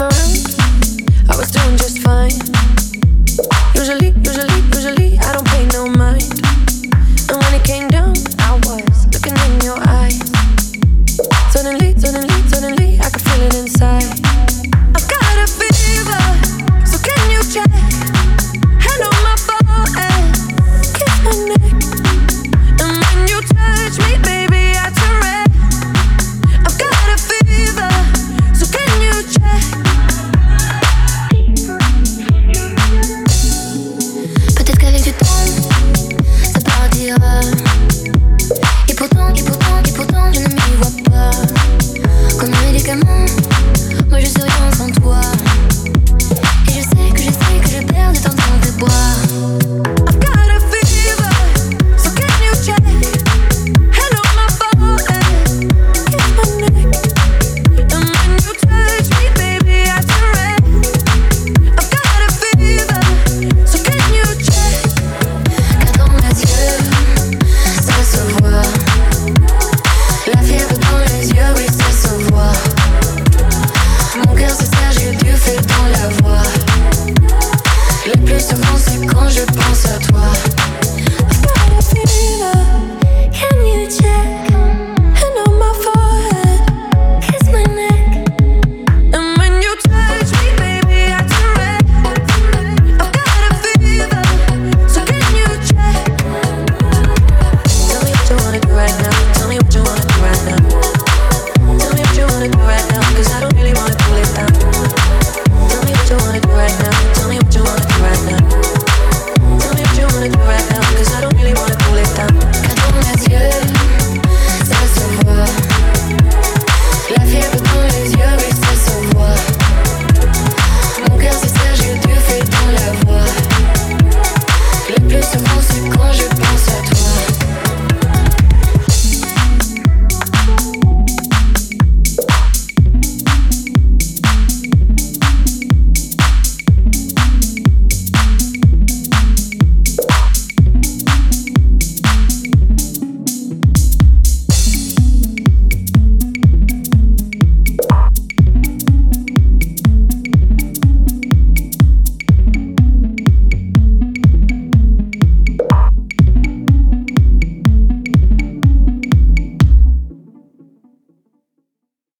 time around, I was doing just fine. Usually, usually, usually, I don't pay no mind. And when it came down, I was looking in your eyes. Suddenly, suddenly, suddenly, I could feel it inside.